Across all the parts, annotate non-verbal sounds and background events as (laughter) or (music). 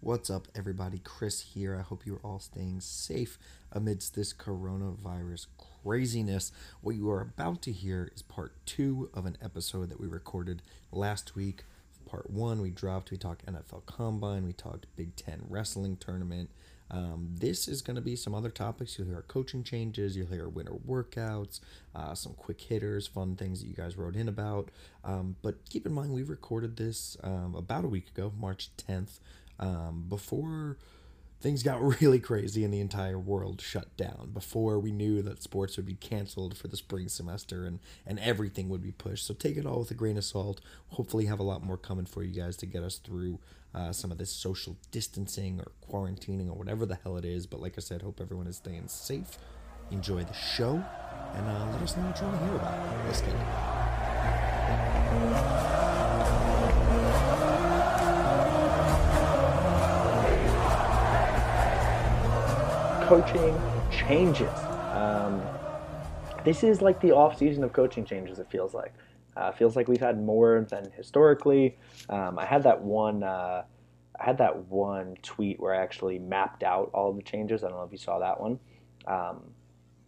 What's up, everybody? Chris here. I hope you're all staying safe amidst this coronavirus craziness. What you are about to hear is part two of an episode that we recorded last week. Part one, we dropped, we talked NFL Combine, we talked Big Ten Wrestling Tournament. Um, this is going to be some other topics. You'll hear coaching changes, you'll hear winter workouts, uh, some quick hitters, fun things that you guys wrote in about. Um, but keep in mind, we recorded this um, about a week ago, March 10th um, before things got (laughs) really crazy and the entire world shut down before we knew that sports would be canceled for the spring semester and, and everything would be pushed. So take it all with a grain of salt. Hopefully, have a lot more coming for you guys to get us through uh, some of this social distancing or quarantining or whatever the hell it is. But like I said, hope everyone is staying safe. Enjoy the show and uh, let us know what you want to hear about. Let's get it. Coaching changes. Um, this is like the off season of coaching changes. It feels like. Uh, feels like we've had more than historically. Um, I had that one. Uh, I had that one tweet where I actually mapped out all the changes. I don't know if you saw that one, um,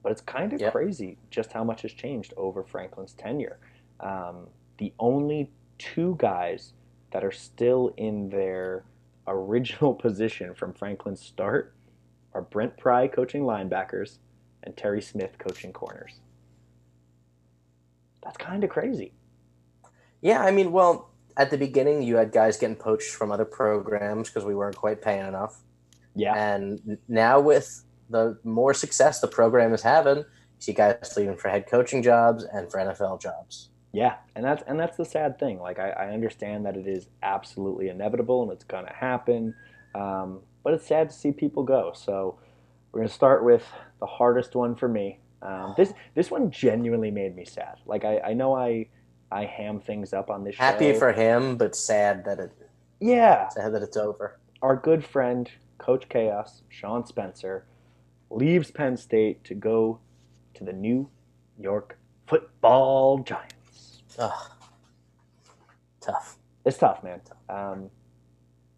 but it's kind of yep. crazy just how much has changed over Franklin's tenure. Um, the only two guys that are still in their original (laughs) position from Franklin's start are Brent Pry coaching linebackers and Terry Smith coaching corners. That's kind of crazy. Yeah, I mean, well, at the beginning, you had guys getting poached from other programs because we weren't quite paying enough. Yeah. And now with the more success the program is having, you see guys leaving for head coaching jobs and for NFL jobs. Yeah, and that's and that's the sad thing. Like I, I understand that it is absolutely inevitable and it's gonna happen. Um, but it's sad to see people go. So we're gonna start with the hardest one for me. Um, this this one genuinely made me sad. Like I, I know I I ham things up on this show. Happy for him, but sad that it. Yeah. Sad that it's over. Our good friend Coach Chaos, Sean Spencer, leaves Penn State to go to the New York Football Giants. Ugh. Tough. It's tough, man. Um,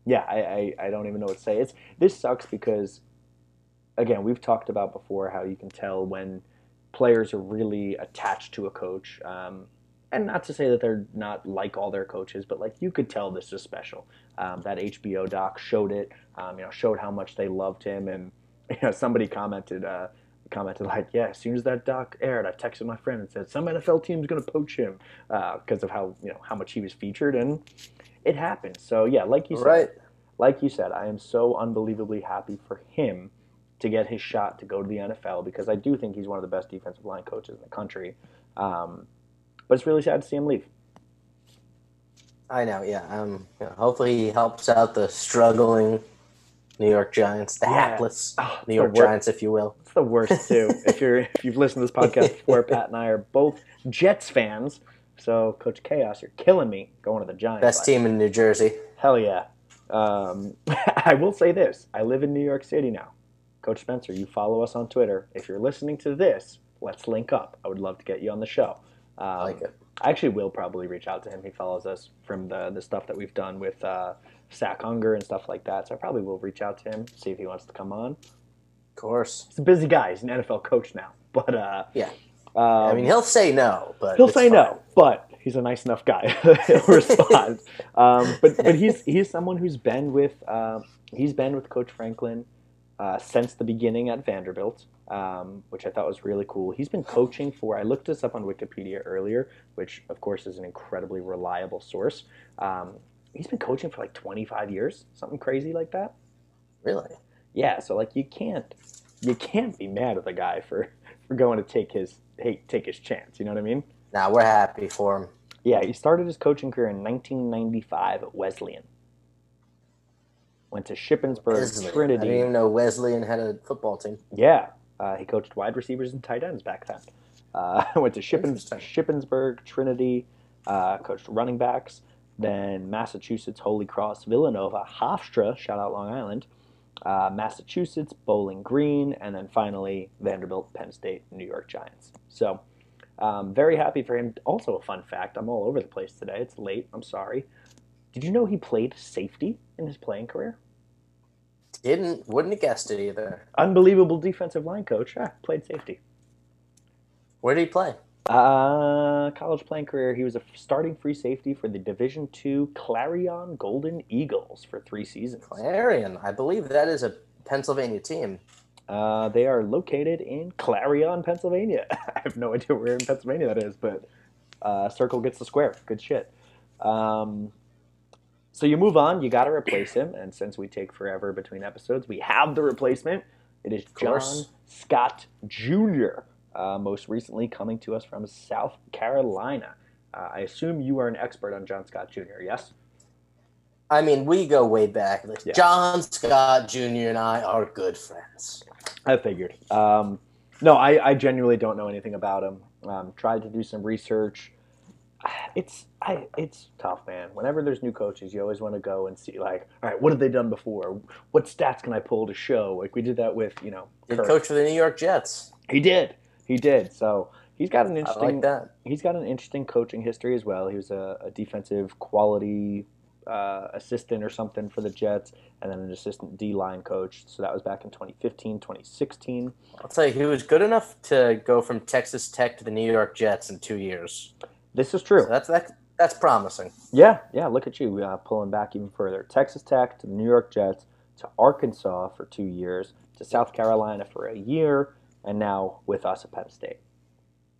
yeah, I, I, I don't even know what to say. It's this sucks because again, we've talked about before how you can tell when players are really attached to a coach. Um, and not to say that they're not like all their coaches, but like you could tell this is special. Um, that HBO doc showed it, um, you know, showed how much they loved him, and (laughs) you know, somebody commented, uh, commented like, "Yeah, as soon as that doc aired, I texted my friend and said some NFL team's going to poach him because uh, of how you know how much he was featured, and it happened. So yeah, like you said, right. like you said, I am so unbelievably happy for him to get his shot to go to the NFL because I do think he's one of the best defensive line coaches in the country. Um, but it's really sad to see him leave. I know, yeah. Um, you know, hopefully he helps out the struggling New York Giants, the yeah. hapless oh, New York Giants, if you will. It's the worst too. (laughs) if you're if you've listened to this podcast before, Pat and I are both Jets fans. So, Coach Chaos, you're killing me going to the Giants. Best team in New Jersey. Hell yeah. Um, (laughs) I will say this I live in New York City now. Coach Spencer, you follow us on Twitter. If you're listening to this, let's link up. I would love to get you on the show. Um, I like it. I actually will probably reach out to him. He follows us from the, the stuff that we've done with uh, Sack Hunger and stuff like that. So I probably will reach out to him, see if he wants to come on. Of course. He's a busy guy. He's an NFL coach now. (laughs) But uh, yeah. Um, I mean, he'll say no, but he'll say fine. no, but he's a nice enough guy. (laughs) he'll (laughs) respond. um, but but he's he's someone who's been with uh, he's been with Coach Franklin uh, since the beginning at Vanderbilt, um, which I thought was really cool. He's been coaching for. I looked this up on Wikipedia earlier, which of course is an incredibly reliable source. Um, he's been coaching for like 25 years, something crazy like that. Really? Yeah. So like you can't you can't be mad at the guy for for going to take his hey, take his chance. You know what I mean? Nah, we're happy for him. Yeah, he started his coaching career in 1995 at Wesleyan. Went to Shippensburg Wesleyan. Trinity. I didn't even know Wesleyan had a football team. Yeah, uh, he coached wide receivers and tight ends back then. Uh, (laughs) went to Shippens, Shippensburg Trinity, uh, coached running backs. Then Massachusetts Holy Cross Villanova Hofstra, shout out Long Island, uh, Massachusetts, Bowling Green, and then finally Vanderbilt, Penn State, New York Giants. So, um, very happy for him. Also, a fun fact I'm all over the place today. It's late. I'm sorry. Did you know he played safety in his playing career? Didn't wouldn't have guessed it either. Unbelievable defensive line coach. Ah, played safety. Where did he play? Uh, college playing career. He was a starting free safety for the Division Two Clarion Golden Eagles for three seasons. Clarion, I believe that is a Pennsylvania team. Uh, they are located in Clarion, Pennsylvania. (laughs) I have no idea where in Pennsylvania that is, but uh, circle gets the square. Good shit. Um, so you move on. You got to replace him, and since we take forever between episodes, we have the replacement. It is John. Scott Jr. Uh, most recently coming to us from South Carolina. Uh, I assume you are an expert on John Scott Jr. Yes. I mean, we go way back. Like, Yeah. John Scott Jr. and I are good friends. I figured. Um, no, I, I genuinely don't know anything about him. Um, tried to do some research. It's I it's tough, man. Whenever there's new coaches, you always want to go and see like, all right, what have they done before? What stats can I pull to show? Like we did that with you know, Kirk. coach for the New York Jets. He did, he did. So he's got an I interesting like that. he's got an interesting coaching history as well. He was a, a defensive quality uh, assistant or something for the Jets, and then an assistant D line coach. So that was back in 2015, 2016. I'll tell you, he was good enough to go from Texas Tech to the New York Jets in two years. This is true. So that's that, that's promising. Yeah, yeah. Look at you uh, pulling back even further. Texas Tech to the New York Jets to Arkansas for two years to South Carolina for a year, and now with us at Penn State.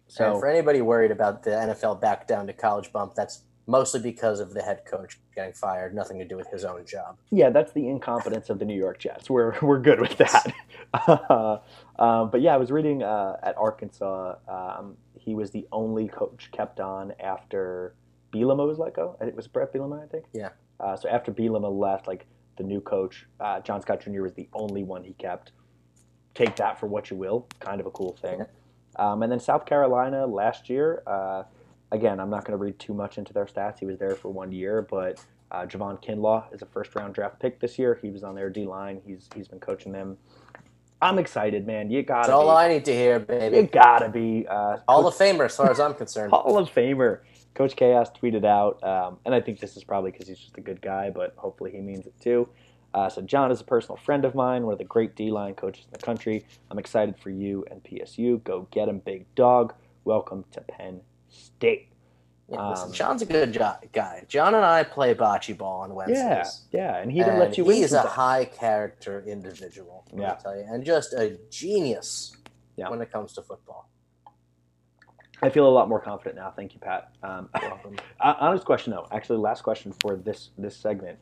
So So for anybody worried about the NFL back down to college bump, that's mostly because of the head coach getting fired. Nothing to do with his own job. yeah, that's the incompetence of the New York Jets. We're we're good with that. um, (laughs) but yeah, I was reading uh, at Arkansas. Um, he was the only coach kept on after Bielema was let go. It was Bret Bielema, I think. Yeah. Uh, so after Bielema left, like the new coach, uh, John Scott Jr. was the only one he kept. Take that for what you will. Kind of a cool thing. Um, and then South Carolina last year. Uh, again, I'm not going to read too much into their stats. He was there for one year, but uh, Javon Kinlaw is a first round draft pick this year. He was on their D line. He's he's been coaching them. I'm excited, man. You gotta all be. I need to hear, baby. you gotta be. Uh, Hall Coach- of Famer, as far as I'm concerned. (laughs) Hall of Famer. Coach Chaos tweeted out, um, and I think this is probably because he's just a good guy, but hopefully he means it too. Uh, so John is a personal friend of mine, one of the great D-line coaches in the country. I'm excited for you and PSU. Go get him, big dog. Welcome to Penn State. Yeah, listen, Um, John's a good jo- guy. John and I play bocce ball on Wednesdays. Yeah, yeah, and he'd and let you he is a high character individual. let me Yeah. tell you, and just a genius Yeah. when it comes to football. I feel a lot more confident now. Thank you, Pat. Um, Welcome. (laughs) Uh, honest question though. Actually, last question for this this segment.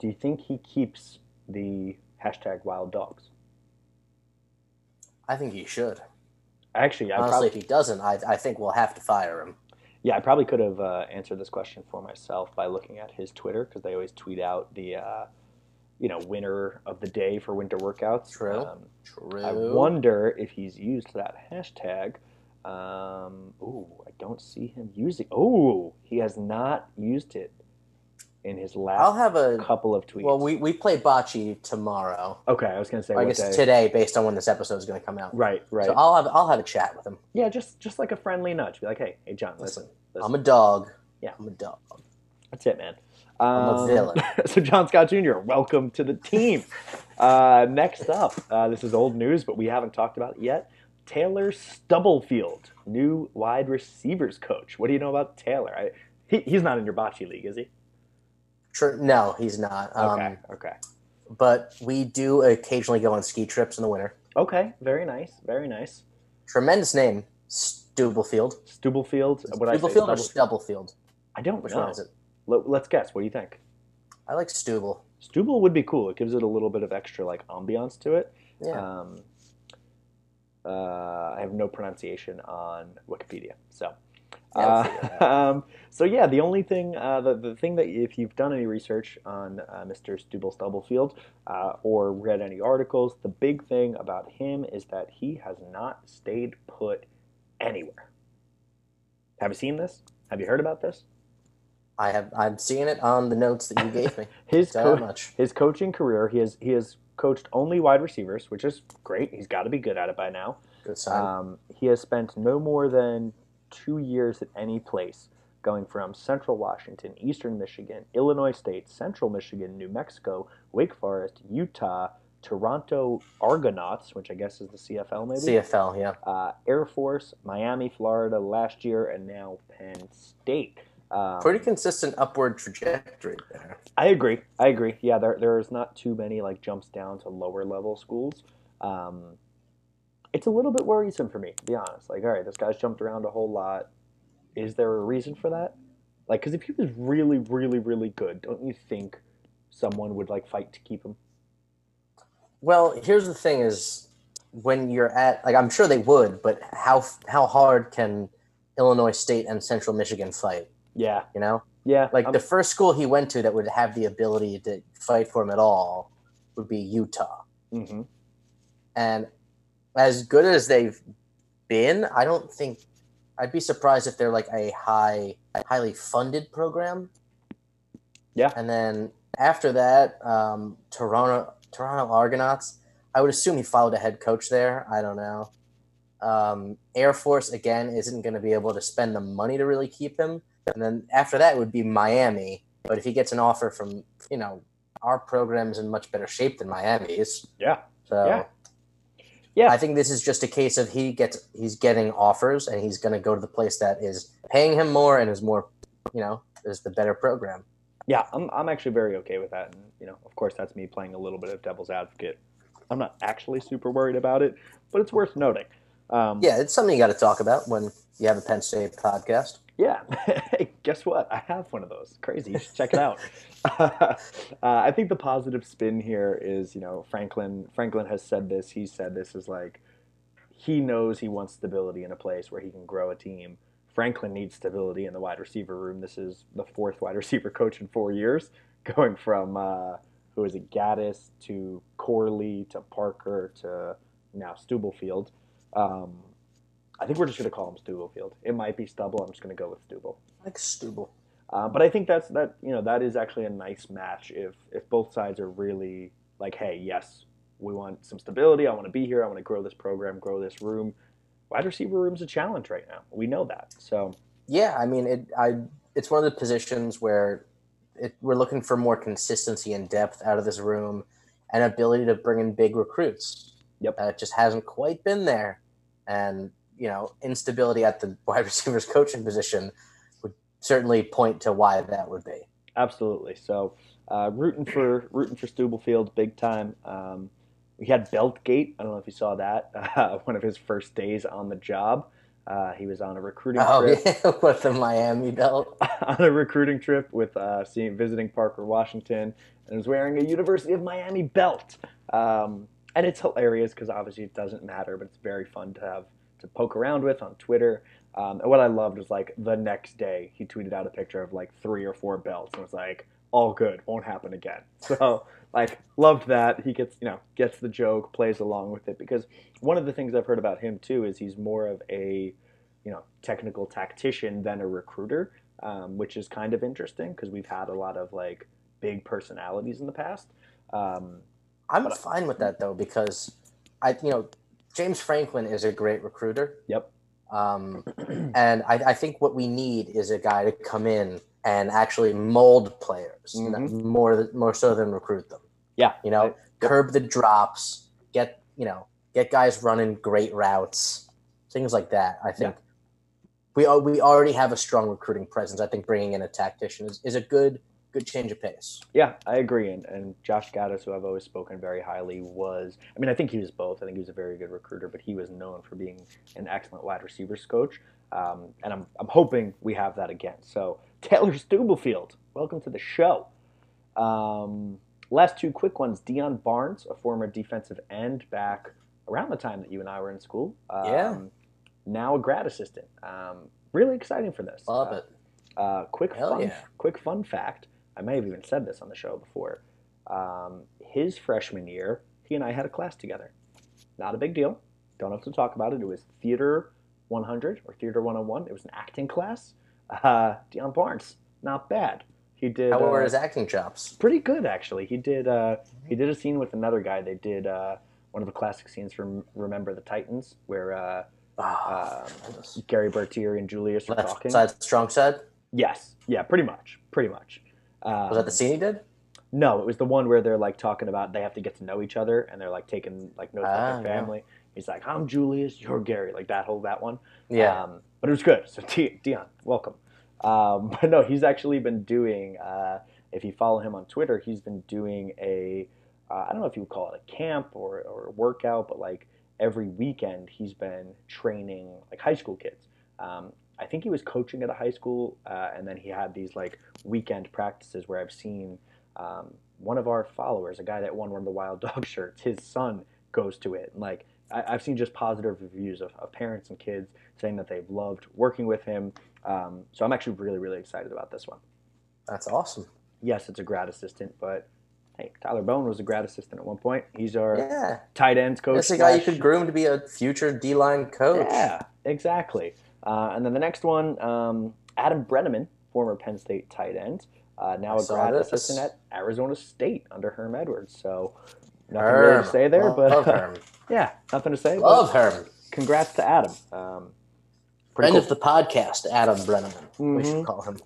Do you think he keeps the hashtag Wild Dogs? I think he should. Actually, I Honestly, probably if he doesn't, I, I think we'll have to fire him. yeah, I probably could have uh, answered this question for myself by looking at his Twitter because they always tweet out the uh, you know winner of the day for winter workouts. True. Um, True. I wonder if he's used that hashtag. Um, ooh, I don't see him using. Oh, he has not used it in his last I'll have a. couple of tweets. Well, we, we play bocce tomorrow. okay, I was gonna say I guess day. today, based on when this episode is going to come out. Right, right. So I'll have I'll have a chat with him. yeah, just just like a friendly nudge. Be like, hey, hey, John, listen, Listen. I'm a dog. Yeah. I'm a dog. that's it, man. I'm a Um, villain. (laughs) so, John Scott Jr., welcome to the team. (laughs) uh, next up, uh, this is old news, but we haven't talked about it yet. Taylor Stubblefield, new wide receivers coach. What do you know about Taylor? I, he, he's not in your bocce league, is he? No, he's not. Um, Okay, okay, But we do occasionally go on ski trips in the winter. okay. Very nice, very nice. Tremendous name, Stubblefield. Stubblefield. What I say? Stubblefield or Stubble- Stubblefield? I don't Which know. one is it? Let, let's guess. What do you think? I like Stubble. Stubble would be cool. It gives it a little bit of extra like ambiance to it. Yeah. Um, uh, I have no pronunciation on Wikipedia, so. Yeah, we'll figure it Uh, (laughs) um, so yeah, the only thing, uh, the, the thing that if you've done any research on uh, Mr. Stubble Stubblefield uh, or read any articles, the big thing about him is that he has not stayed put anywhere. Have you seen this? Have you heard about this? I have. I'm seeing it on the notes that you gave me. (laughs) His co- much. his coaching career, he has he has coached only wide receivers, which is great. He's got to be good at it by now. Good sign. Um, he has spent no more than two years at any place, going from Central Washington, Eastern Michigan, Illinois State, Central Michigan, New Mexico, Wake Forest, Utah, Toronto Argonauts, which I guess is the CFL maybe. CFL, yeah. Uh, Air Force, Miami, Florida last year, and now Penn State. Um, Pretty consistent upward trajectory there. I agree. I agree. Yeah, there there's not too many like jumps down to lower level schools. Um, it's a little bit worrisome for me, to be honest. Like, all right, this guy's jumped around a whole lot. Is there a reason for that? Like, because if he was really, really, really good, don't you think someone would like fight to keep him? Well, here's the thing: is when you're at like I'm sure they would, but how how hard can Illinois State and Central Michigan fight? Yeah, You know, yeah. like I'm- the first school he went to that would have the ability to fight for him at all would be Utah. mhm. And as good as they've been, I don't think I'd be surprised if they're like a high, highly funded program. Yeah. And then after that, um, Toronto, Toronto Argonauts. I would assume he followed a head coach there. I don't know. Um, Air Force again isn't going to be able to spend the money to really keep him. And then after that would be Miami. But if he gets an offer from, you know, our program's in much better shape than Miami's. Yeah. So Yeah. Yeah. I think this is just a case of he gets he's getting offers and he's going to go to the place that is paying him more and is more, you know, is the better program. Yeah, I'm, I'm actually very okay with that. And, you know, of course, that's me playing a little bit of devil's advocate. I'm not actually super worried about it, but it's worth noting. Um, Yeah, it's something you got to talk about when you have a Penn State podcast. Yeah. Hey, (laughs) guess what? I have one of those. Crazy. Check it out. (laughs) (laughs) uh, I think the positive spin here is, you know, Franklin. Franklin has said this. He said this is like he knows he wants stability in a place where he can grow a team. Franklin needs stability in the wide receiver room. This is the fourth wide receiver coach in four years, going from uh, who is it, Gattis to Corley to Parker to now Stubblefield. Um, I think we're just going to call him Stubblefield. It might be Stubble. I'm just going to go with Stubble. Like Stubble. Uh, but I think that's that. You know, that is actually a nice match if if both sides are really like, hey, yes, we want some stability. I want to be here. I want to grow this program, grow this room. Wide receiver room's a challenge right now. We know that. So Yeah, I mean, it. I it's one of the positions where it, we're looking for more consistency and depth out of this room, and ability to bring in big recruits. Yep. It just hasn't quite been there, and you know, instability at the wide (laughs) receivers coaching position would certainly point to why that would be. absolutely. So uh, rooting for rooting for Stubblefield big time. Um, we had Beltgate. I don't know if you saw that. (laughs) Uh, one of his first days on the job. Uh, he was on a recruiting Oh trip. yeah, (laughs) with the Miami belt. on a recruiting trip with uh, seeing visiting Parker Washington and was wearing a University of Miami belt. Um, and it's hilarious because obviously it doesn't matter, but it's very fun to have to poke around with on Twitter. Um, and what I loved was like the next day he tweeted out a picture of like three or four belts and was like, "All good, won't happen again." (laughs) So like loved that he gets you know gets the joke, plays along with it because one of the things I've heard about him too is he's more of a you know technical tactician than a recruiter, um, which is kind of interesting because we've had a lot of like big personalities in the past. Um, I'm fine with that though because I, you know, James Franklin is a great recruiter. Yep. Um, (clears throat) and I, I think what we need is a guy to come in and actually mold players Mhm. more more so than recruit them. yeah, You know, I- yep. curb the drops, get you know, get guys running great routes, things like that. I think we al- we already have a strong recruiting presence. I think bringing in a tactician is, is a good good change of pace. Yeah, I agree. And, and Josh Gattis, who I've always spoken very highly, was I mean, I think he was both. I think he was a very good recruiter, but he was known for being an excellent wide receivers coach. Um, and I'm, I'm hoping we have that again. So, Taylor Stubblefield, welcome to the show. Um, last two quick ones Deion Barnes, a former defensive end back around the time that you and I were in school. Um, Yeah. Now a grad assistant. Um, really exciting for this. Love Uh, it. uh, quick Hell fun, yeah. quick fun fact. I may have even said this on the show before. Um, his freshman year, he and I had a class together. Not a big deal. Don't have to talk about it. It was theater 100 or theater 101. It was an acting class. Uh, Deion Barnes, not bad. He did. How were uh, his acting chops? pretty good actually. He did. Uh, he did a scene with another guy. They did uh, one of the classic scenes from Remember the Titans, where uh, um. Gary Bertier and Julius are Left talking. side, strong side. Yes. Yeah. Pretty much. Pretty much. Um, Was that the scene he did? No, it was the one where they're like talking about they have to get to know each other and they're like taking like notes Ah, about their yeah. family. He's like, I'm Julius, you're Gary, like that whole that one. Yeah. Um, but it was good. So Di- Deion, welcome. Um, (laughs) but no, he's actually been doing. Uh, if you follow him on Twitter, he's been doing a. Uh, I don't know if you would call it a camp or or a workout, but like every weekend he's been training like high school kids. Um, I think he was coaching at a high school, uh, and then he had these like weekend practices where I've seen um, one of our followers, a guy that won one of the Wild Dog (laughs) shirts, his son goes to it. And like I, I've seen just positive reviews of, of parents and kids saying that they've loved working with him. Um, so I'm actually really, really excited about this one. That's awesome. Yes, it's a grad assistant, but hey, Tyler Bowen was a grad assistant at one point. He's our Yeah. tight ends coach. That's a guy you could groom to be a future D line coach. Yeah, exactly. Uh, and then the next one, um, Adam Breneman, former Penn State tight end, uh, now I a grad this. assistant at Arizona State under Herm Edwards. So nothing really to say there, love, but love Herm. (laughs) yeah, nothing to say. but Love Herm. Congrats to Adam. Um, Friend cool. of the podcast, Adam Breneman. We Mhm. should call him.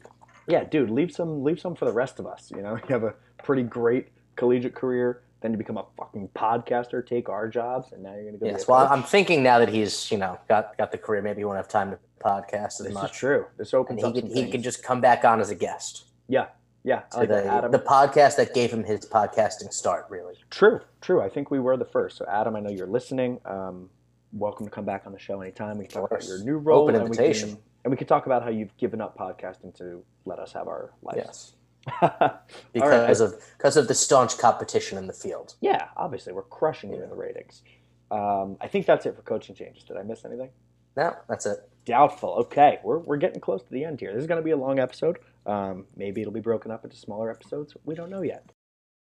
yeah, dude, leave some leave some for the rest of us. You know, (laughs) you have a pretty great collegiate career, then you become a fucking podcaster, take our jobs, and now you're gonna go. Yes. Well, coach. I'm thinking now that he's you know got got the career, maybe he won't have time to podcast as This is true. This and opens he up could some he could just come back on as a guest. yeah, yeah. To like the, Adam. the podcast that gave him his podcasting start, really. True, true. I think we were the first. So, Adam, I know you're listening. Um, welcome to come back on the show anytime. We can talk about your new role. Open and we can- invitation. and we can talk about how you've given up podcasting to let us have our lives. Yes. (laughs) Because right. of because of the staunch competition in the field. Yeah, obviously, we're crushing it in the ratings. Um, I think that's it for coaching changes. Did I miss anything? No, that's it. Doubtful. Okay, we're, we're getting close to the end here. This is going to be a long episode. Um, maybe it'll be broken up into smaller episodes. We don't know yet.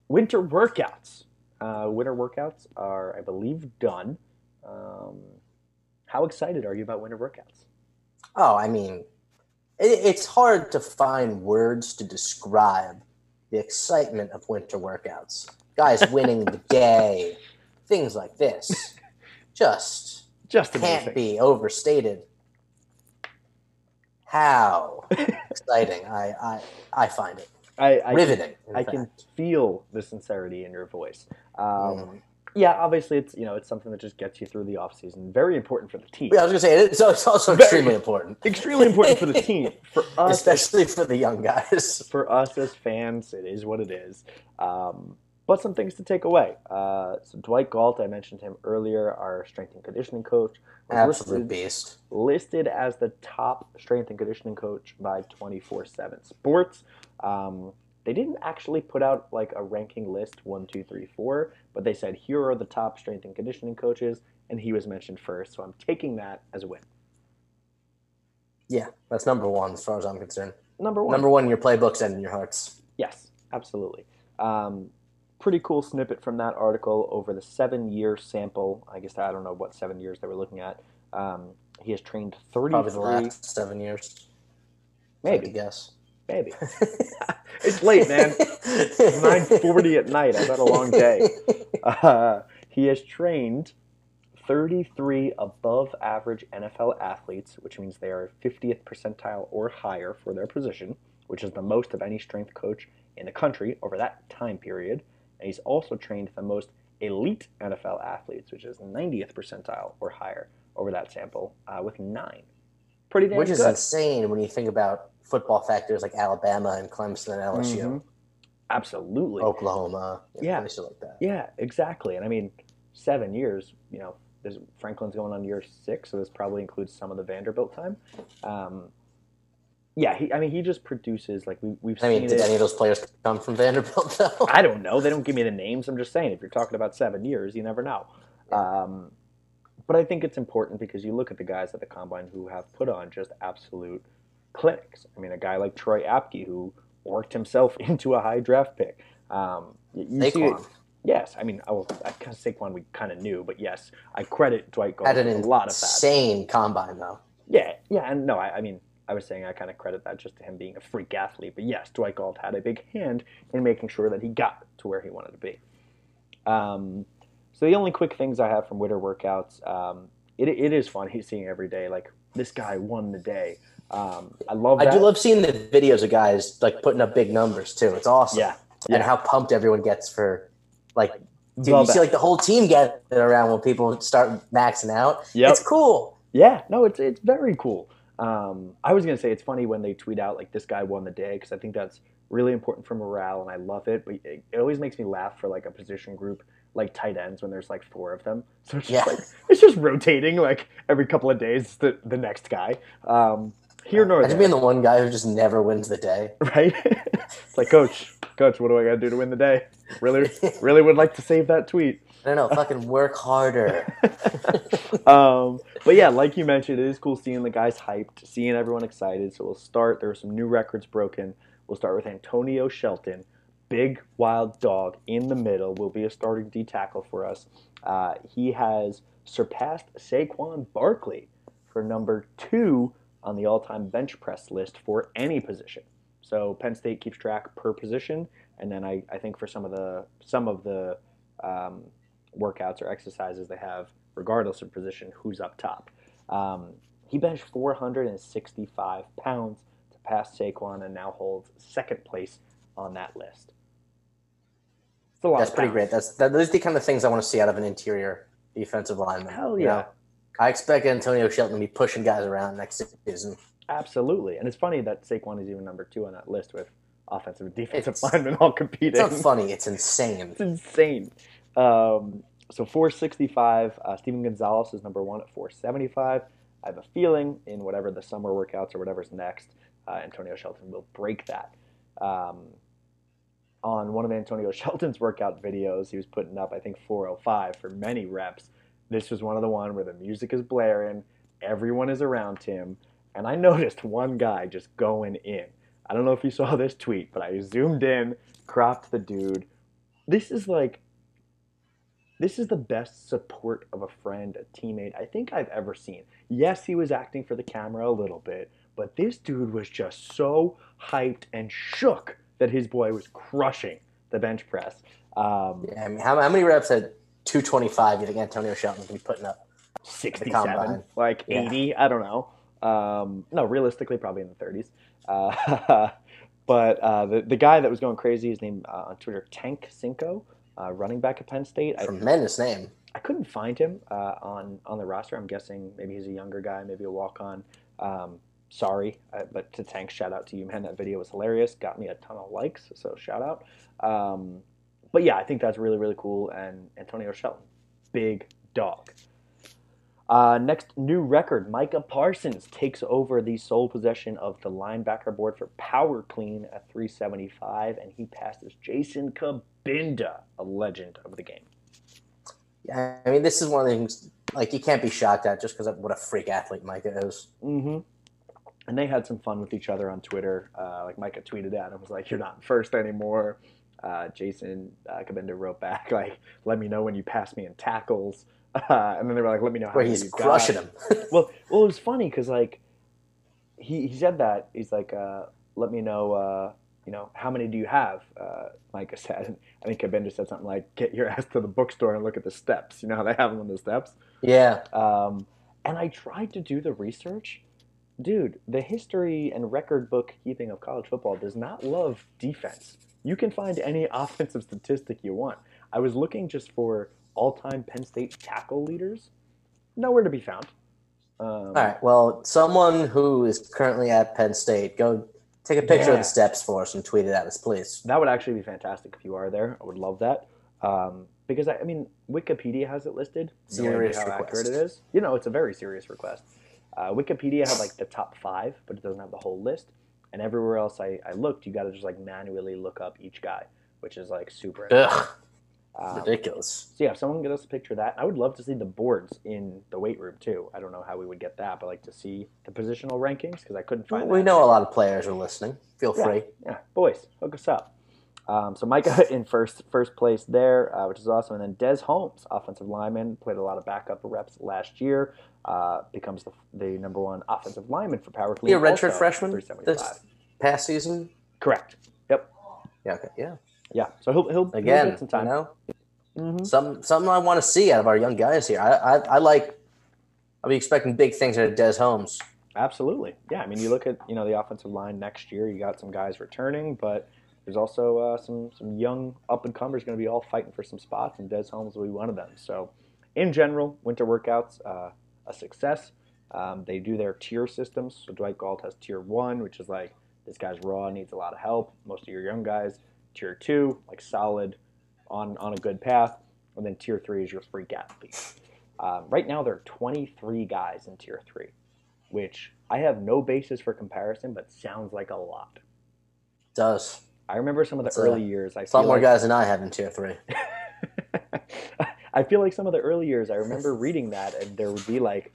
Winter workouts. Uh, winter workouts are, I believe, done. Um, how excited are you about winter workouts? Oh, I mean, it, it's hard to find words to describe the excitement of winter workouts. Guys (laughs) winning the day, things like this, just Just can't amazing. be overstated. How (laughs) exciting! I, I I find it I, I, riveting. in I can feel the sincerity in your voice. Um, Mm. Yeah, obviously, it's you know it's something that just gets you through the off season. Very important for the team. Yeah, I was gonna say it's, it's also Very- extremely important, Extremely important for the team. (laughs) For us, especially for the young guys. for us as fans, it is what it is. Um, but some things to take away. Uh, so Dwight Galt, I mentioned him earlier, our strength and conditioning coach, was Absolute listed, beast. listed as the top strength and conditioning coach by 24/7 Sports. Um, they didn't actually put out like a ranking list one, two, three, four, but they said here are the top strength and conditioning coaches, and he was mentioned first. So I'm taking that as a win. Yeah, that's number one as far as I'm concerned. Number one. Number one in your playbooks and in your hearts. Yes, absolutely. Um, pretty cool snippet from that article over the seven year sample. I guess I don't know what seven years they were looking at. Um, he has trained Probably the last seven years. I maybe, guess. Maybe. (laughs) it's late, man. (laughs) It's 9.40 at night. I've had a long day. Uh, he has trained 33 above average NFL athletes, which means they are 50th percentile or higher for their position, which is the most of any strength coach in the country over that time period. And he's also trained the most elite NFL athletes, which is 90th percentile or higher over that sample, uh, with nine. Pretty damn Which is insane when you think about football factors like Alabama and Clemson and LSU, Mhm. Absolutely. Oklahoma, you know, Yeah. places like that. Yeah, exactly. And I mean, seven years, you know, there's, Franklin's going on year six, so this probably includes some of the Vanderbilt time. Um, yeah, he, I mean, he just produces, like, we, we've I mean, did it. any of those players come from Vanderbilt (laughs) though? I don't know. They don't give me the names. I'm just saying, if you're talking about seven years, you never know. Um, but I think it's important because you look at the guys at the combine who have put on just absolute clinics. I mean, a guy like Troy Apke who worked himself (laughs) into a high draft pick. Um, you you see Saquon yes, I mean, I will, I kind of Saquon we kind of knew, but yes, I credit Dwight Galt had with a lot of that. insane combine though. Yeah, yeah, and no, I, I mean, I was saying I kind of credit that just to him being a freak athlete, but yes, Dwight Galt had a big hand in making sure that he got to where he wanted to be. Um, so the only quick things I have from winter workouts, um, it, it is fun. He's seeing every day like this guy won the day. Um, I love. I do love seeing the videos of guys like putting up big numbers too. It's awesome. Yeah, and how pumped everyone gets for like dude, you see like the whole team get around when people start maxing out. Yeah. It's cool. Yeah, no, it's it's very cool. Um, I was gonna say it's funny when they tweet out like this guy won the day because I think that's really important for morale and I love it. But it, it always makes me laugh for like a position group like tight ends when there's like four of them. So it's just Yeah. like it's just rotating like every couple of days the the next guy. Um, here nor Imagine there, being the one guy who just never wins the day. (laughs) right? it's like coach, coach, what do I gotta do to win the day? Really, really would like to save that tweet. I don't know. Fucking work harder. (laughs) um, but yeah, like you mentioned, it is cool seeing the guys hyped, seeing everyone excited. So we'll start. There are some new records broken. We'll start with Antonio Shelton, big wild dog in the middle. Will be a starting D tackle for us. Uh, he has surpassed Saquon Barkley for number two on the all-time bench press list for any position. So Penn State keeps track per position, and then I, I think for some of the some of the um, workouts or exercises they have, regardless of position, who's up top. Um, he benched 465 pounds to pass Saquon and now holds second place on that list. It's a lot That's pretty pounds. great. That's that, those are the kind of things I want to see out of an interior defensive lineman. Hell you yeah. know? I expect Antonio Shelton to be pushing guys around next season. Absolutely. And it's funny that Saquon is even number two on that list with offensive and defensive It's- linemen all competing. It's not funny. It's insane. It's insane. Um, so 465. Uh, Steven Gonzalez is number one at 475. I have a feeling in whatever the summer workouts or whatever's next, uh, Antonio Shelton will break that. Um, on one of Antonio (laughs) Shelton's workout videos, he was putting up, I think, 405 for many reps. This was one of the one where the music is blaring, everyone is around him, and I (laughs) noticed one guy just going in. I don't know if you saw this tweet, but I zoomed in, cropped the dude. This is like, this is the best support of a friend, a teammate I think I've ever seen. Yes, he was acting for the camera a little bit, but this dude was just so hyped and shook that his boy was crushing the bench press. Um, Yeah, I mean, how, how many reps at 225 you think Antonio Shelton can be putting up? 67, combine. like Yeah. 80, I don't know. Um, no, realistically, probably in the 30s. Uh, (laughs) but uh, the, the guy that was going crazy his name uh, on Twitter Tank Cinco, uh, running back at Penn State. I, Tremendous name. I couldn't find him uh, on on the roster. I'm guessing maybe he's a younger guy, maybe a walk on. Um, sorry, uh, but to Tank, shout out to you, man. That video was hilarious. Got me a ton of likes, so shout out. Um, but yeah, I think that's really really cool. And Antonio Shelton, big dog. Uh, next new record, Micah Parsons takes over the sole possession of the linebacker board for power clean at 375, and he passes Jason Cabinda, a legend of the game. Yeah, I mean, this is one of the things like you can't be shocked at just because of what a freak athlete Micah is. Mm-hmm. And they had some fun with each other on Twitter. Uh, like Micah tweeted at him, was like, "You're not first anymore." Uh, Jason uh, Cabinda wrote back (laughs) like, "Let me know when you pass me in tackles." (laughs) Uh, and then they were like, "Let me know how Where he's crushing got." him. (laughs) Well, well, it was funny because like he he said that he's like, uh, "Let me know." Uh, you know, how many do you have? Uh, Micah said. And I think Cabinda said something like, "Get your ass to the bookstore and look at the steps." You know how they have them on the steps. yeah, Um, and I tried to do the research. Dude, the history and record book keeping of college football does not love defense. You can find any (laughs) offensive statistic you want. I was looking just for all time Penn State tackle leaders. Nowhere to be found. Um, All right. Well, someone who is currently at Penn State, go take a picture of the steps for us and tweet it at us, please. That would actually be fantastic if you are there. I would love that. Um, because, I, I mean, Wikipedia has it listed. No Serious how request. accurate it is. You know, it's a very serious request. Uh, Wikipedia had like the top five, but it doesn't have the whole list. And everywhere else I, I looked, you got to just like manually look up each guy, which is like super. Ugh, Um, ridiculous. so yeah, if someone get us a picture of that, I would love to see the boards in the weight room too. I don't know how we would get that, but like to see the positional rankings because I couldn't find. It we know a lot of players are listening. Feel Yeah. free. Yeah, boys, hook us up. Um, so Micah (laughs) in first first place there, uh, which is awesome. And then Des Holmes, offensive lineman, played a lot of backup reps last year. Uh, becomes the, the number one offensive lineman for power clean. He a redshirt freshman 375. this past season. Correct. Yep. Yeah. Okay. Yeah. Yeah. So he'll he'll, he'll Again, get some time. you know, Mhm. some something I want to see out of our young guys here. I I, I like. I'll be expecting big things out of Des Holmes. Absolutely. Yeah. I mean, you look at you know the offensive line next year. You got some guys returning, but there's also uh, some some young up and comers going to be all fighting for some spots, and Des Holmes will be one of them. So, in general, winter workouts uh, a success. Um, they do their tier systems. So Dwight Galt has tier one, which is like this guy's raw, needs a lot of help. Most of your young guys. Tier two, like solid, on on a good path, and then tier three is your freak athlete. Um, right now, there are 23 guys in tier three, which I have no basis for comparison, but sounds like a lot. Does I remember some of the a- early years. I a lot more like, guys than I have in tier three. (laughs) I feel like some of the early years. I remember reading that, and there would be like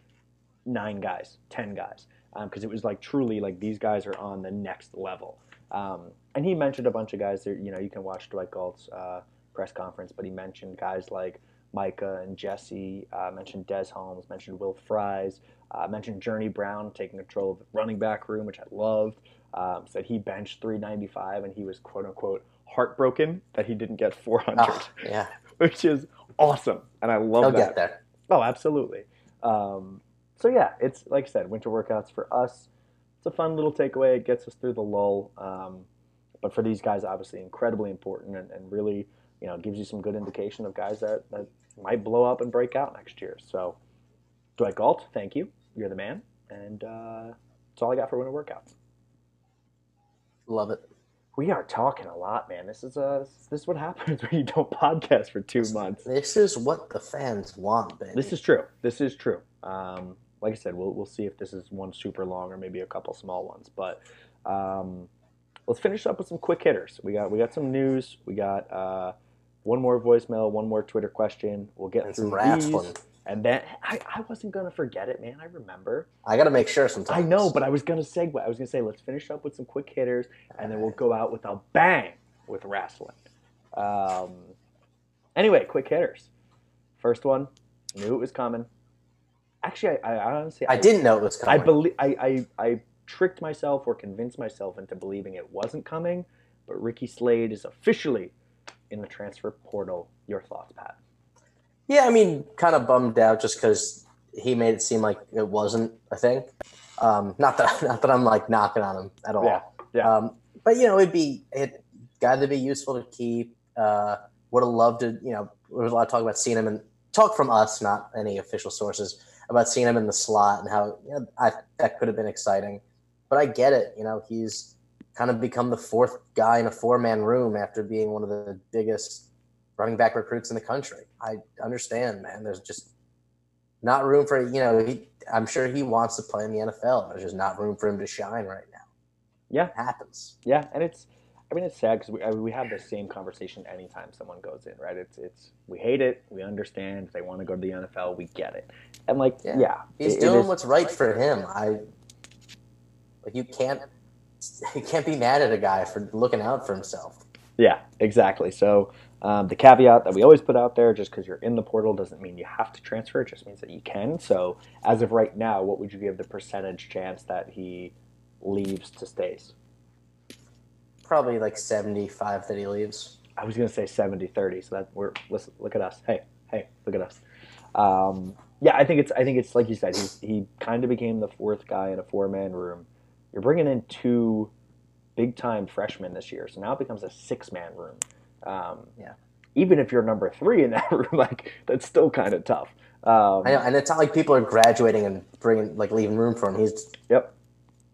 nine guys, ten guys, because it was like truly like these guys are on the next level. Um, and he mentioned a bunch of guys. That, you know, you can watch Dwight Galt's uh, press conference, but he mentioned guys like Micah and Jesse. Uh, mentioned Des Holmes. Mentioned Will Fries. Uh, mentioned Journey Brown taking control of the running back room, which I loved. Um, said he benched 395 and he was quote unquote heartbroken that he didn't get 400, Oh, yeah, (laughs) which is awesome. And I love he'll that. get there. Oh, absolutely. Um, so yeah, it's like I said, winter workouts for us. It's a fun little takeaway. It gets us through the lull. Um, but for these guys, obviously incredibly important and, and really, you know, gives you some good indication of guys that, that might blow up and break out next year. So, Dwight Galt, thank you. You're the man. And uh, that's all I got for winter workouts. Love it. We are talking a lot, man. This is uh, this is what happens (laughs) when you don't podcast for two months. This is what the fans want, baby. This is true. This is true. Um, like I said, we'll we'll see if this is one super long or maybe a couple small ones. But um, let's finish up with some quick hitters. We got we got some news. We got uh, one more voicemail, one more Twitter question. We'll get and through these, one. And then I, I wasn't gonna forget it, man. I remember. I got to make sure sometimes. I know, but I was gonna segue. I was gonna say let's finish up with some quick hitters, and then we'll go out with a bang with wrestling. Um, anyway, quick hitters. First one, knew it was coming. Actually, I, I honestly I didn't know it was coming. I believe I, I I tricked myself or convinced myself into believing it wasn't coming, but Ricky Slade is officially in the transfer portal. Your thoughts, Pat? Yeah, I mean, kind of bummed out just because he made it seem like it wasn't a thing. Um, not that (laughs) not that I'm like knocking on him at all. Yeah, yeah. Um, but you know, it'd be it got to be useful to keep. Uh, would have loved to. You know, there was a lot of talk about seeing him and talk from us, not any official sources, about seeing him in the slot and how you know, I, that could have been exciting. But I get it. You know, he's kind of become the fourth guy in a four man room after being one of the biggest running back recruits in the country. I understand, man. There's just not room for you know. He, I'm sure he wants to play in the NFL. There's just not room for him to shine right now. Yeah. it happens. Yeah, and it's I mean it's sad because we I mean, we have the same conversation anytime someone goes in, right? It's it's we hate it, we understand they want to go to the NFL, we get it, and like yeah, Yeah. He's it- doing what's right for him. I like you can't (laughs) you can't be mad at a guy for looking out for himself. Yeah, exactly. So um, the caveat that we always put out there, just because you're in the portal doesn't mean you have to transfer. It just means that you can. So as of right now, what would you give the percentage chance that he leaves to stays? Probably like 75 that he leaves. I was going to say 70-30. So that we're listen, look at us. Hey, hey, look at us. Um, yeah, I think it's I think it's like you said. He he kind of became the fourth guy in a four man room. You're bringing in two big time freshmen this year, so now it becomes a six man room. Um, Yeah. Even if you're number three in that (laughs) room, like that's still kind of tough. Um, I know, and it's not like people are graduating and bringing like leaving room for him. He's Yep.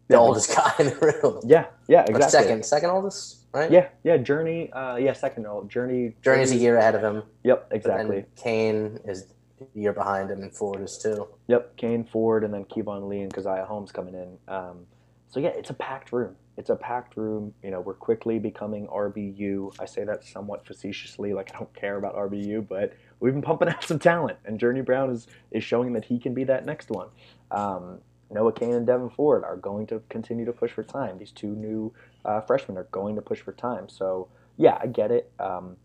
the Yeah. oldest (laughs) guy in the room. Yeah. Yeah. Or Exactly. second, second oldest, right? Yeah. Yeah. Journey. Uh, yeah. Second. old. Journey. Journey's a year ahead of him. Yep. Exactly. Cain is a year behind him, and Ford is too. Yep, Cain Ford and then Keyvone Lee and Caziah Holmes coming in. Um, so yeah, it's a packed room. It's a packed room. You know, we're quickly becoming RBU. I say that somewhat facetiously, like I don't care about RBU, but we've been pumping (laughs) out some talent, and Journey Brown is is showing that he can be that next one. Um, Noah Cain and Devyn Ford are going to continue to push for time. These two new uh, freshmen are going to push for time. So yeah, I get it. Um,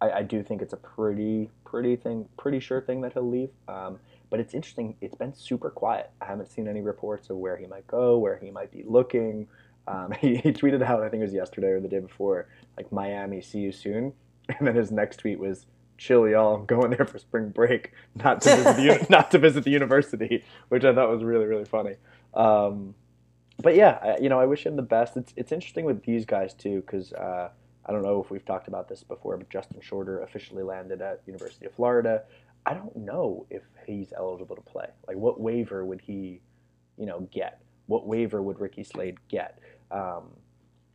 I, I do think it's a pretty, pretty thing, pretty sure thing that he'll leave. Um, but it's interesting. It's been super quiet. I haven't seen any reports of where he might go, where he might be looking. Um, (laughs) he, he tweeted out, I think it was yesterday or the day before, like Miami, see you soon. (laughs) And then his next tweet was, "Chill, y'all. I'm going there for spring break, not to visit the (laughs) not to visit the university," which I thought was really really funny. Um, but yeah, I, you know, I wish him the best. It's it's interesting with these guys too, because uh, I don't know if we've talked about this before, but Justin Shorter officially landed at University of Florida. I don't know if he's eligible to play. Like, what waiver would he, you know, get? What waiver would Ricky Slade get? Um,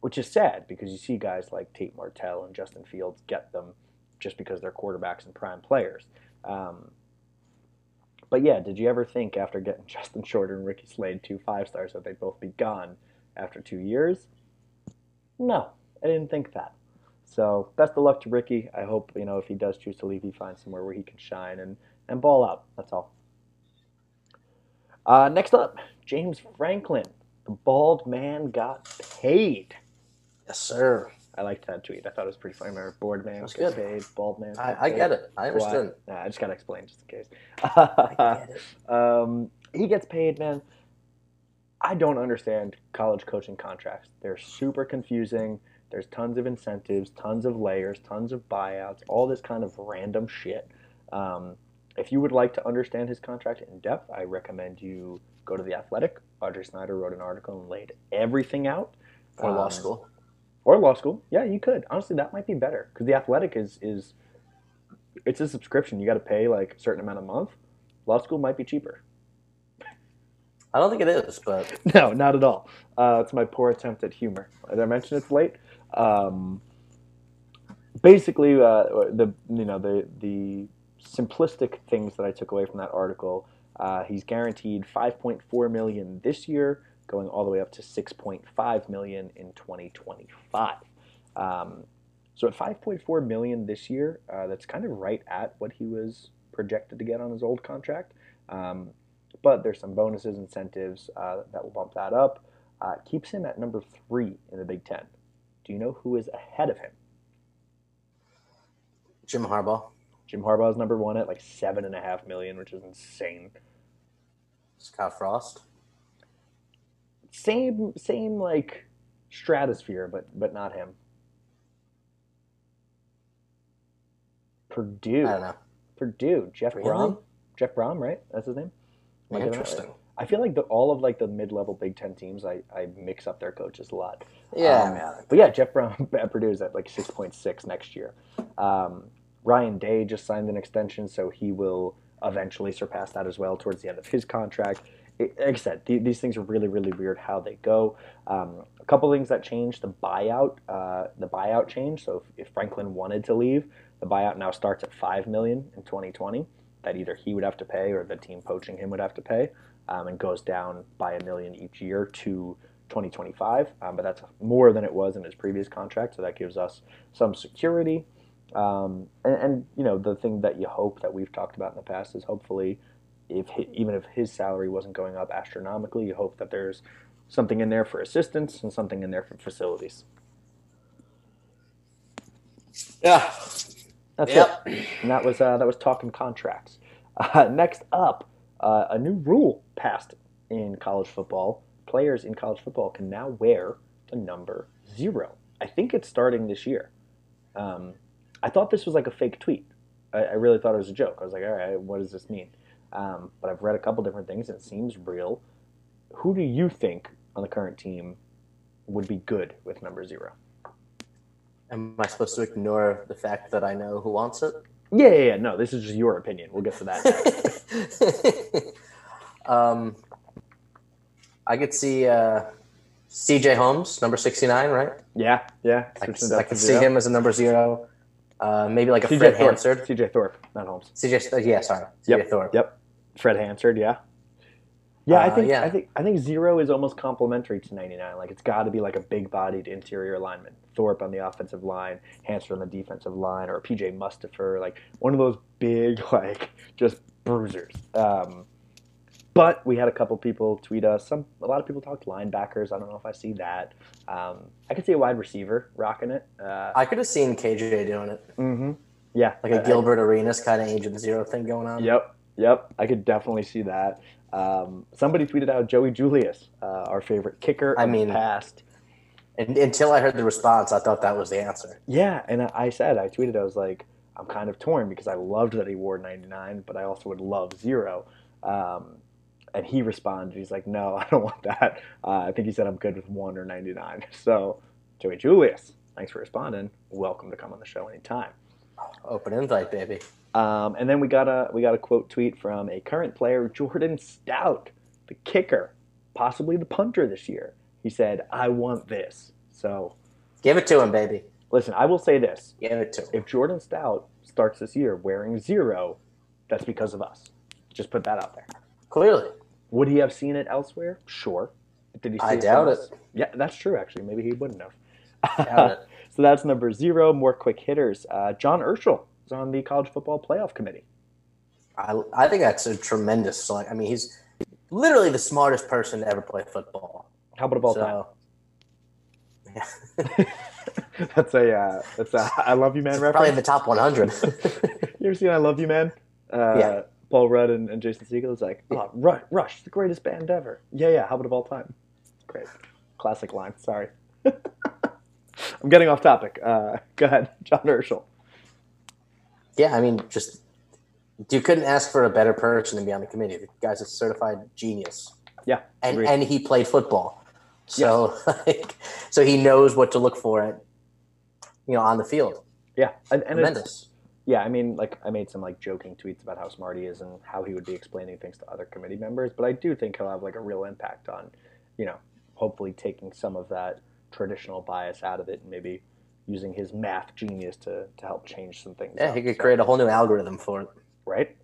which is sad because you see guys like Tate Martell and Justin Fields get them just because they're quarterbacks and prime players. Um, but yeah, did you ever think after getting (laughs) Justin Shorter and Ricky Slade, two five stars, that they'd both be gone after two years? No, I didn't think that. So best of luck to Ricky. I hope you know if he does choose to leave, he finds somewhere where he can shine and and ball out. That's all. Uh, next up, James Franklin. The bald man got paid. Yes, sir. I liked that tweet. I thought it was pretty funny. Remember, board man That's gets good. paid, bald man. I, I get it. I understand. Why? Nah, I just gotta explain just in case. (laughs) I get it. um, he gets paid, man. I don't understand college coaching contracts. They're super confusing. There's tons of incentives, tons of layers, tons of buyouts, all this kind of random shit. Um, if you would like to understand his contract in depth, I recommend you go to the Athletic. Audrey Snyder wrote an article and laid everything out. Or law Um, school. or law school. Yeah, you could. Honestly, that might be better because the athletic is is it's a subscription. You got to pay like a certain amount a month. Law school might be cheaper. I don't think it is, but (laughs) No, not at all. Uh, it's my poor attempt at humor. Did I mention it's late? Um, basically, uh, the you know the the simplistic things that I took away from that article. Uh, he's guaranteed 5.4 million this year, going all the way up to 6.5 million in 2025. Um, so at 5.4 million this year, uh, that's kind of right at what he was projected to get on his old contract. Um, but there's some bonuses, incentives uh, that will bump that up. Uh, keeps him at number three in the Big Ten. Do you know who is ahead of him? Jim Harbaugh, Jim Harbaugh is number one at like seven and a half million, which is insane. Scott Frost, Same, same like stratosphere, but but not him. Purdue, I don't know. Purdue, Jeff Really? Brohm, Jeff Brohm, right? That's his name. Am I getting that right? Interesting. I feel like the, all of like the mid-level Big Ten teams, I, I mix up their coaches a lot. Yeah, Um, man. But yeah, Jeff Brown (laughs) at Purdue is at like 6.6 next year. Um, Ryan Day just signed an extension, so he will eventually surpass that as well towards the end of his contract. It, like I said, th- these things are really, really weird how they go. Um, a couple things that changed: the buyout, uh, the buyout changed. So if, if Franklin wanted to leave, the buyout now starts at five million in 2020. That either he would have to pay or the team poaching him would have to pay, um, and goes down by a million each year to 2025, um, but that's more than it was in his previous contract, so that gives us some security. Um, and, and you know the thing that you hope that we've talked about in the past is hopefully, if he, even if his salary wasn't going up astronomically, you hope that there's something in there for assistance and something in there for facilities. Yeah. That's Yep. it. And that was uh, that was talking contracts. (laughs) Uh, next up, uh, a new rule passed in college football. Players in college football can now wear the number zero. I think it's starting this year. Um, I thought this was like a fake tweet. I, I really thought it was a joke. I was like, all right, what does this mean? Um, but I've read a couple different things and it seems real. Who do you think on the current team would be good with number zero? Am I supposed to ignore the fact that I know who wants it? Yeah, yeah, yeah. No, this is just your opinion. We'll get to that. (laughs) (laughs) um, I could see uh, C.J. Holmes, number sixty-nine, right? Yeah, yeah. I could, I could see him as a number zero. Uh, maybe like a CJ Fred Thorpe. Hansard. CJ Thorpe, not Holmes. CJ, uh, yeah, sorry, CJ Yep. Thorpe. Yep. Fred Hansard, yeah. Yeah, I Uh, think yeah. I think I think zero is almost complementary to ninety nine. Like it's got to be like a big bodied interior lineman. Thorpe on the offensive line, Hansard on the defensive line, or PJ Mustipher, like one of those big (laughs) like just bruisers. Um, but we had a couple people tweet us. Some a lot of people talked linebackers. I don't know if I see that. Um, I could see a wide receiver rocking it. Uh, I could have seen KJ doing it, mhm. Yeah, like I- a I- Gilbert Arenas kind of agent zero thing going on. Yep, yep. I could definitely see that. Um, somebody tweeted out Joey Julius, uh, our favorite kicker I mean- the past. And until I heard the response, I thought that was the answer. Yeah, and I I said, I tweeted, I was like, I'm kind of torn because I loved that he wore 99, but I also would love zero. Um, and he responded. He's like, "No, (laughs) I don't want that. Uh, I think he said I'm good with one or 99." (laughs) So, Joey Julius, thanks for responding. Welcome to come on the show anytime. Open invite, baby. Um, and then we got a we got a quote tweet from a current player, Jordan Stout, the kicker, possibly the punter this year. He said, "I want this." So, Give it to him, baby. listen, I will say this: Give it to him. if Jordan Stout starts this year wearing zero, that's because of us. Just put that out there. Clearly. Would he have seen it elsewhere? Sure. Did he? See I it doubt it. Yeah, that's true. Actually, maybe he wouldn't have. Doubt it. (laughs) so that's number zero. More quick hitters. Uh, John Urschel on the college football playoff committee. I, I think that's a tremendous select. I mean, he's literally the smartest person to ever play football. How about of all time? so, (laughs) that's a uh, that's a I love you man probably in the top 100. (laughs) You ever seen I love you man? Uh, Yeah. Paul Rudd and, and Jason Segel is like, oh, Rush, Rush, the greatest band ever. Yeah, yeah. How about of all time? Great, classic line. Sorry, (laughs) I'm getting off topic. Uh, go ahead, John Urschel. Yeah, I mean, just you couldn't ask for a better person to be on the committee. The guy's a certified genius, Yeah, and agreed. and he played football, so (laughs) like, so he knows what to look for at you know on the field. yeah, and, and Tremendous. yeah. I mean, like I made some like joking tweets about how smart he is and how he would be explaining things to other committee members, but I do think he'll have like a real impact on, you know, hopefully taking some of that traditional bias out of it and maybe using his math genius to to help change some things. Yeah, up. he could So- create a whole new algorithm for it. right?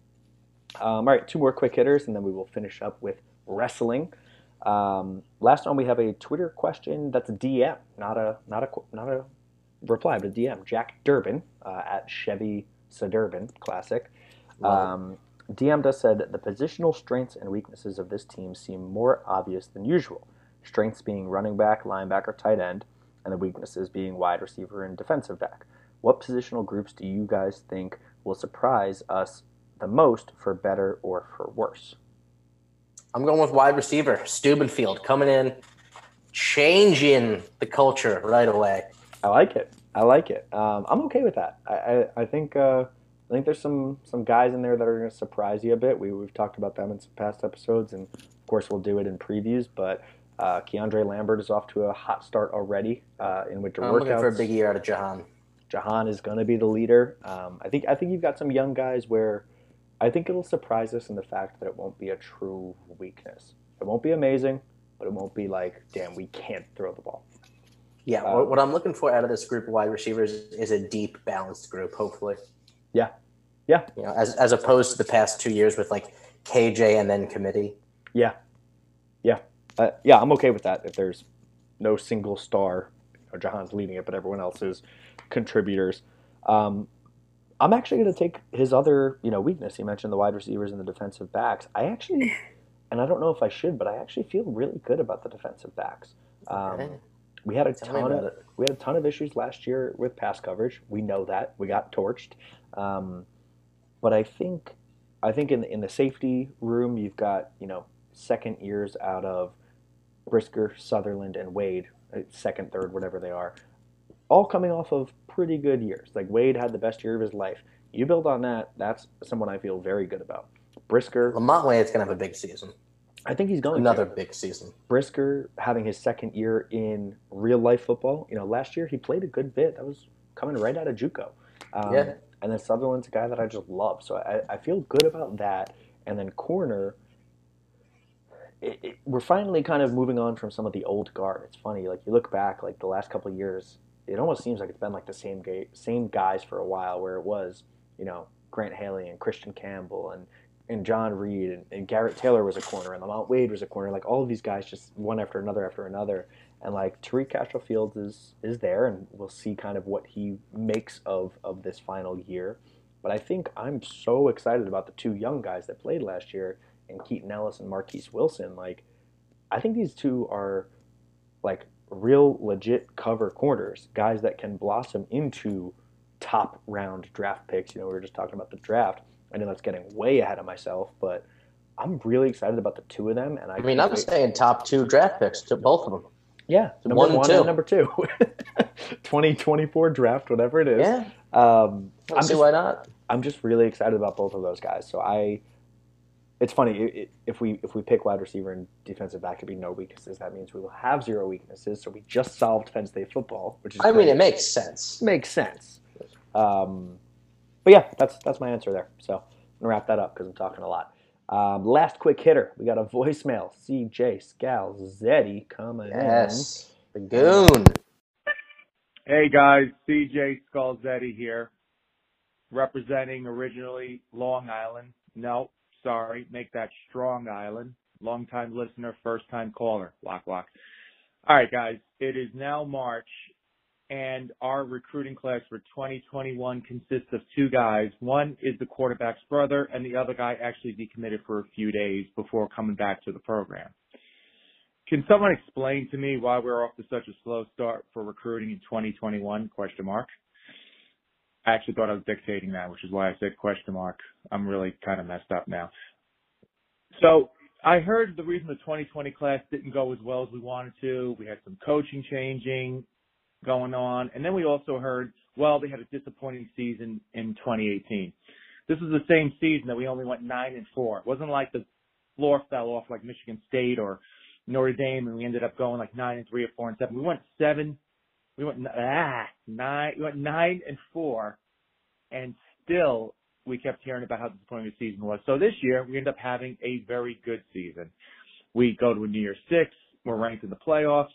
Um, all right, two more quick hitters, and then we will finish up with wrestling. Um, last one, we have a Twitter question that's a DM, not a not a not a reply, but a DM. Jack Durbin uh, at Chevy Suburban Classic. Um, DM'd us said the positional strengths and weaknesses of this team seem more obvious than usual. Strengths being running back, linebacker, tight end, and the weaknesses being wide receiver and defensive back. What positional groups do you guys think will surprise us the most for better or for worse? I'm going with wide receiver, Stubblefield coming in, changing the culture right away. I like it. I like it. Um, I'm okay with that. I, I, I think uh, I think there's some some guys in there that are going to surprise you a bit. We we've talked about them in some past episodes, and of course we'll do it in previews. But uh, Keandre Lambert is off to a hot start already in uh, winter I'm workouts. looking for a big year out of Jahan. Jahan is going to be the leader. Um, I think I think you've got some young guys where I think it'll surprise us in the fact that it won't be a true weakness. It won't be amazing, but it won't be like, damn, we can't throw the ball. Yeah, Uh, what, what I'm looking for out of this group of wide receivers is a deep, balanced group. Hopefully, Yeah, yeah, you know, as as opposed to the past two years with like KJ and then committee. yeah, yeah, uh, yeah. I'm okay with that. If there's no single star, you know, Jahan's leading it, but everyone else is contributors. Um, I'm actually going to take his other, you know, weakness. He mentioned the wide receivers and the defensive backs. I actually, (laughs) and I don't know if I should, but I actually feel really good about the defensive backs. Um, we had a Tell ton of we had a ton of issues last year with pass coverage. We know that we got torched, um, but I think I think in the, in the safety room you've got you know second years out of Brisker, Sutherland, and Wade, uh, second, third, whatever they are, all coming off of pretty good years. Like Wade had the best year of his life. You build on that. That's someone I feel very good about. Brisker, Lamont Wade's gonna have a big season. I think he's going to. Another big season. Brisker having his second year in real life football. You know, last year he played a good bit. That was coming right out of JUCO. Um, Yeah. And then Sutherland's a guy that I just love. So I, I feel good about that. And then corner, it, we're finally kind of moving on from some of the old guard. It's funny, like you look back, like the last couple years, it almost seems like it's been like the same ga- same guys for a while. Where it was, you know, Grant Haley and Christian Campbell and and John Reid and, and Garrett Taylor was a corner and Lamont Wade was a corner. Like all of these guys, just one after another after another. And like Tariq Castro Fields is is there, and we'll see kind of what he makes of of this final year. But I think I'm so excited about the two young guys that played last year, and Keaton Ellis and Marquis Wilson. Like, I think these two are like real legit cover corners, guys that can blossom into top round draft picks. You know, we were just talking about the draft. I know that's getting way ahead of myself, but I'm really excited about the two of them. And I, I mean, I'm wait- saying top two draft picks to both of them. yeah, number one one, and two. and number two, (laughs) 2024 draft, whatever it is. Yeah, Um, I'm see just, why not. I'm just really excited about both of those guys. So I, it's funny if we if we pick wide receiver and defensive back to be no weaknesses, that means we will have zero weaknesses. So we just solved Penn State football, which is I great. mean, it makes sense. It makes sense. Um, but yeah, that's that's my answer there. So I'm gonna wrap that up because I'm talking a lot. Um, last quick hitter, we got a voicemail. CJ Scalzetti coming in. Yes, the goon. Hey guys, CJ Scalzetti here, representing originally Long Island. No, sorry, make that Strong Island. Long time listener, first time caller. Lock, lock. All right, guys, it is now March, and our recruiting class for 2021 consists of two guys. One is the quarterback's brother, and the other guy actually decommitted for a few days before coming back to the program. Can someone explain to me why we're off to such a slow start for recruiting in 2021? Question mark. I actually thought I was dictating that, which is why I said question mark. I'm really kind of messed up now. So I heard the reason the 2020 class didn't go as well as we wanted to. We had some coaching changing going on, and then we also heard, well, they had a disappointing season in 2018. This is the same season that we only went nine and four. It wasn't like the floor fell off like Michigan State or Notre Dame, and we ended up going like nine and three or four and seven. We went seven. We went ah nine. We went nine and four, and still we kept hearing about how disappointing the season was. So this year we end up having a very good season. We go to a New Year's Six. We're ranked in the playoffs.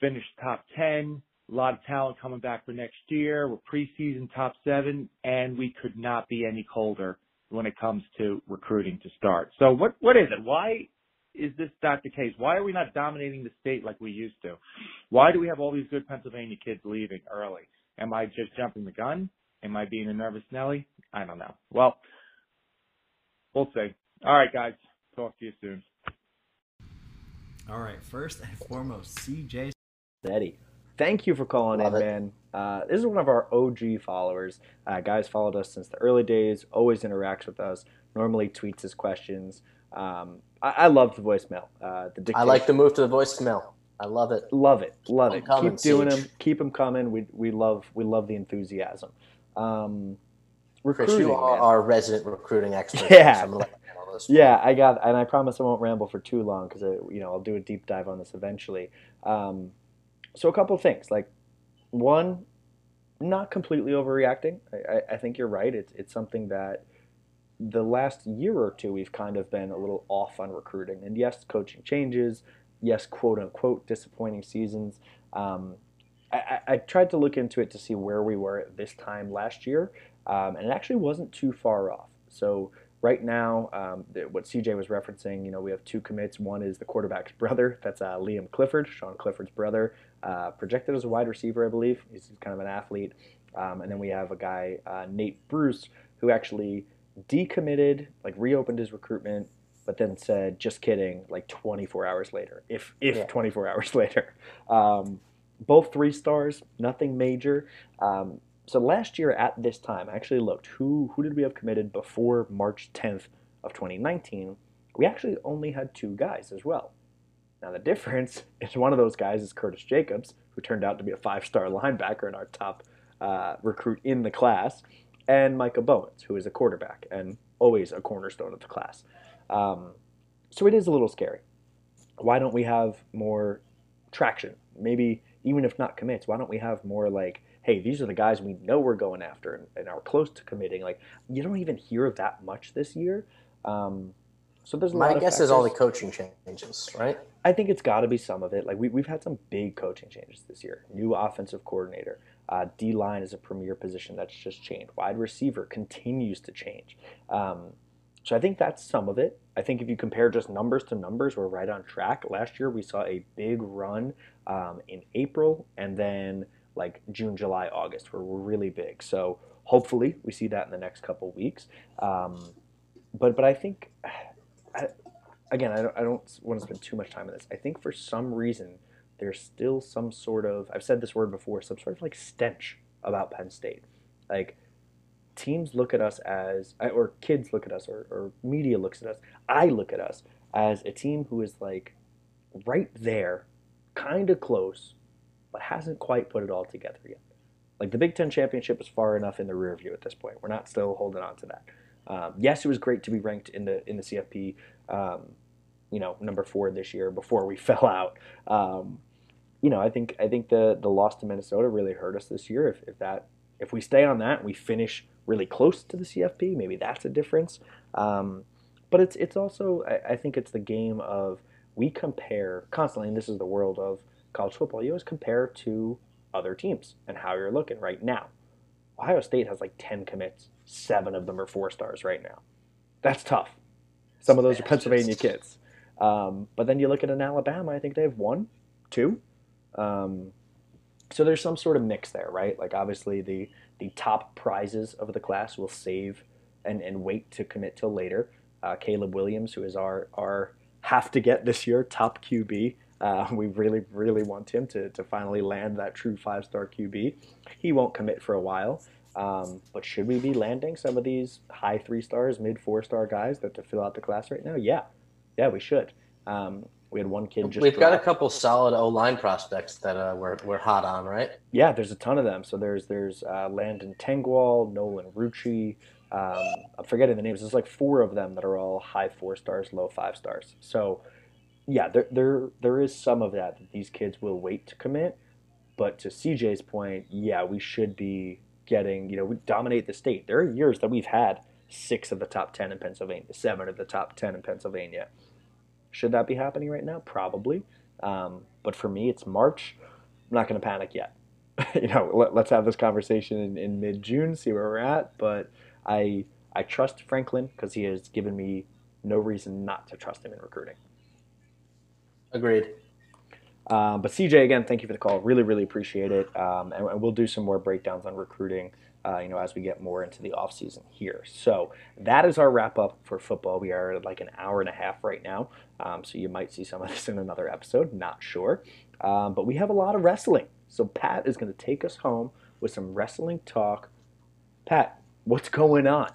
Finished top ten. A lot of talent coming back for next year. We're preseason top seven, and we could not be any colder when it comes to recruiting to start. So what what is it? Why is this not the case? Why are we not dominating the state like we used to? Why do we have all these good Pennsylvania kids leaving early? Am I just jumping the gun? Am I being a nervous Nelly? I don't know. Well, we'll see. All right, guys. Talk to you soon. All right. First and foremost, CJ. Eddie. Thank you for calling Love in, it. man. Uh, this is one of our OG followers. Uh, guys followed us since the early days, always interacts with us, normally tweets his questions. Um, I, I love the voicemail. Uh, the I like the move to the voicemail. I love it. Love it, love it. coming, Keep doing Siege. them. Keep them coming. We we love we love the enthusiasm. Um, Chris, recruiting, you are our resident recruiting expert. (laughs) Yeah. So I'm gonna let you handle this one. Yeah, I got, and I promise I won't ramble for too long because you know I'll do a deep dive on this eventually. Um, so a couple of things, like one, not completely overreacting. I, I, I think you're right. It's it's something that the last year or two we've kind of been a little off on recruiting, and yes, coaching changes. Yes, quote unquote disappointing seasons. Um, I, I, tried to look into it to see where we were at this time last year, um, and it actually wasn't too far off. So right now, um, what CJ was referencing, you know, we have two commits. One is the quarterback's (laughs) brother. That's uh, Liam Clifford, Sean Clifford's brother, uh, projected as a wide receiver, I believe. He's kind of an athlete. Um, and then we have a guy, uh, Nate Bruce, who actually decommitted, like reopened his recruitment, but then said, "Just kidding," like 24 hours later, if if Yeah. 24 (laughs) hours later. Um, both three stars, nothing major. Um, so last year at this time, I actually looked who who did we have committed before March 10th of 2019. We actually only had two guys as well. Now the difference (laughs) is one of those guys is Curtis Jacobs, who turned out to be a five-star (laughs) linebacker and our top uh, recruit in the class, and Micah Bowens, who is a quarterback and always a cornerstone of the class. Um, so it is a little scary. Why don't we have more traction? Maybe even if not commits, why don't we have more like, hey, these are the guys we know we're going after and, and are close to committing? Like you don't even hear that much this year. Um, so there's a lot My guess is all the coaching changes, right? I think it's got to be some of it. Like we, we've had some big coaching changes this year. New offensive coordinator. Uh, D line is a premier position that's just changed. Wide receiver continues to change. Um, so I think that's some of it. I think if you compare just numbers to numbers, we're right on track. Last year we saw a big run um, in April, and then like June, July, August were really big. So hopefully we see that in the next couple weeks. Um, but but I think (sighs) I, again I don't, I don't want to spend too much time on this. I think for some reason there's still some sort of I've said this word before, some sort of like stench about Penn State. Like teams look at us as or kids look at us or, or media looks at us. I look at us as a team who is like right there, kind of close, but hasn't quite put it all together yet. Like the Big Ten championship is far enough in the rear view at this point. We're not still holding on to that. Um, yes, it was great to be ranked in the in the CFP, um, you know, number four this year before we (laughs) fell out. Um, you know, I think I think the the loss to Minnesota really hurt us this year. If, if that if we stay on that, and we finish really close to the CFP. Maybe that's a difference. Um, but it's it's also I, I, think it's the game of we compare constantly, and this is the world of college football. You always compare to other teams and how you're looking right now. Ohio State has like ten commits, seven of them are four stars right now. That's tough. Some of those are Pennsylvania kids. Um, but then you look at an Alabama, I think they have one, two. Um, so there's some sort of mix there, right? Like obviously the the top prizes of the class will save and, and wait to commit till later. Uh, Caleb Williams, who is our our have to get this year top QB. Uh, (laughs) we really, really want him to, to finally land that true five star QB. He won't commit for a while. Um, but should we be landing some of these high three stars, mid four star guys that to fill out the class right now? Yeah, yeah, we should. Um, we had one kid just. We've got a couple solid O line prospects that uh, we're we're hot on, right? Yeah, there's a ton of them. So there's there's uh, Landon Tengwall, Nolan Rucci. Um, I'm forgetting the names. There's like four of them that are all high four stars, low five stars. So yeah, there there there is some of that that these kids will wait to commit. But to CJ's point, yeah, we should be getting. You know, we dominate the state. There are years that we've had six of the top ten in Pennsylvania, seven of the top ten in Pennsylvania. Should that be happening right now? Probably. Um, but for me, it's March. I'm not going to panic yet. (laughs) you know, let, us have this conversation in, in mid June, see where we're at. But I I trust Franklin because he has given me no reason not to trust him in recruiting. Agreed. Um, but CJ, again, thank you for the call. Really, really appreciate it. Um, and, and, we'll do some more breakdowns on recruiting uh, you know, as we get more into the off season here. So that is our wrap up for football. We are like an hour and a half right now, um, so you might see some of this in another episode. Not sure, um, but we have a lot of wrestling. So Pat is going to take us home with some wrestling talk. Pat, what's going on?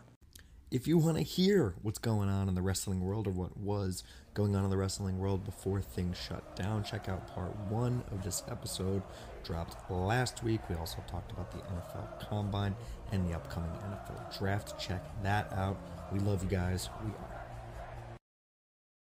If you want to hear what's going on in the wrestling world or what was going on in the wrestling world before things shut down, check out part one of this episode dropped last week. We also talked about the NFL Combine and the upcoming NFL Draft. Check that out. We love you guys. We are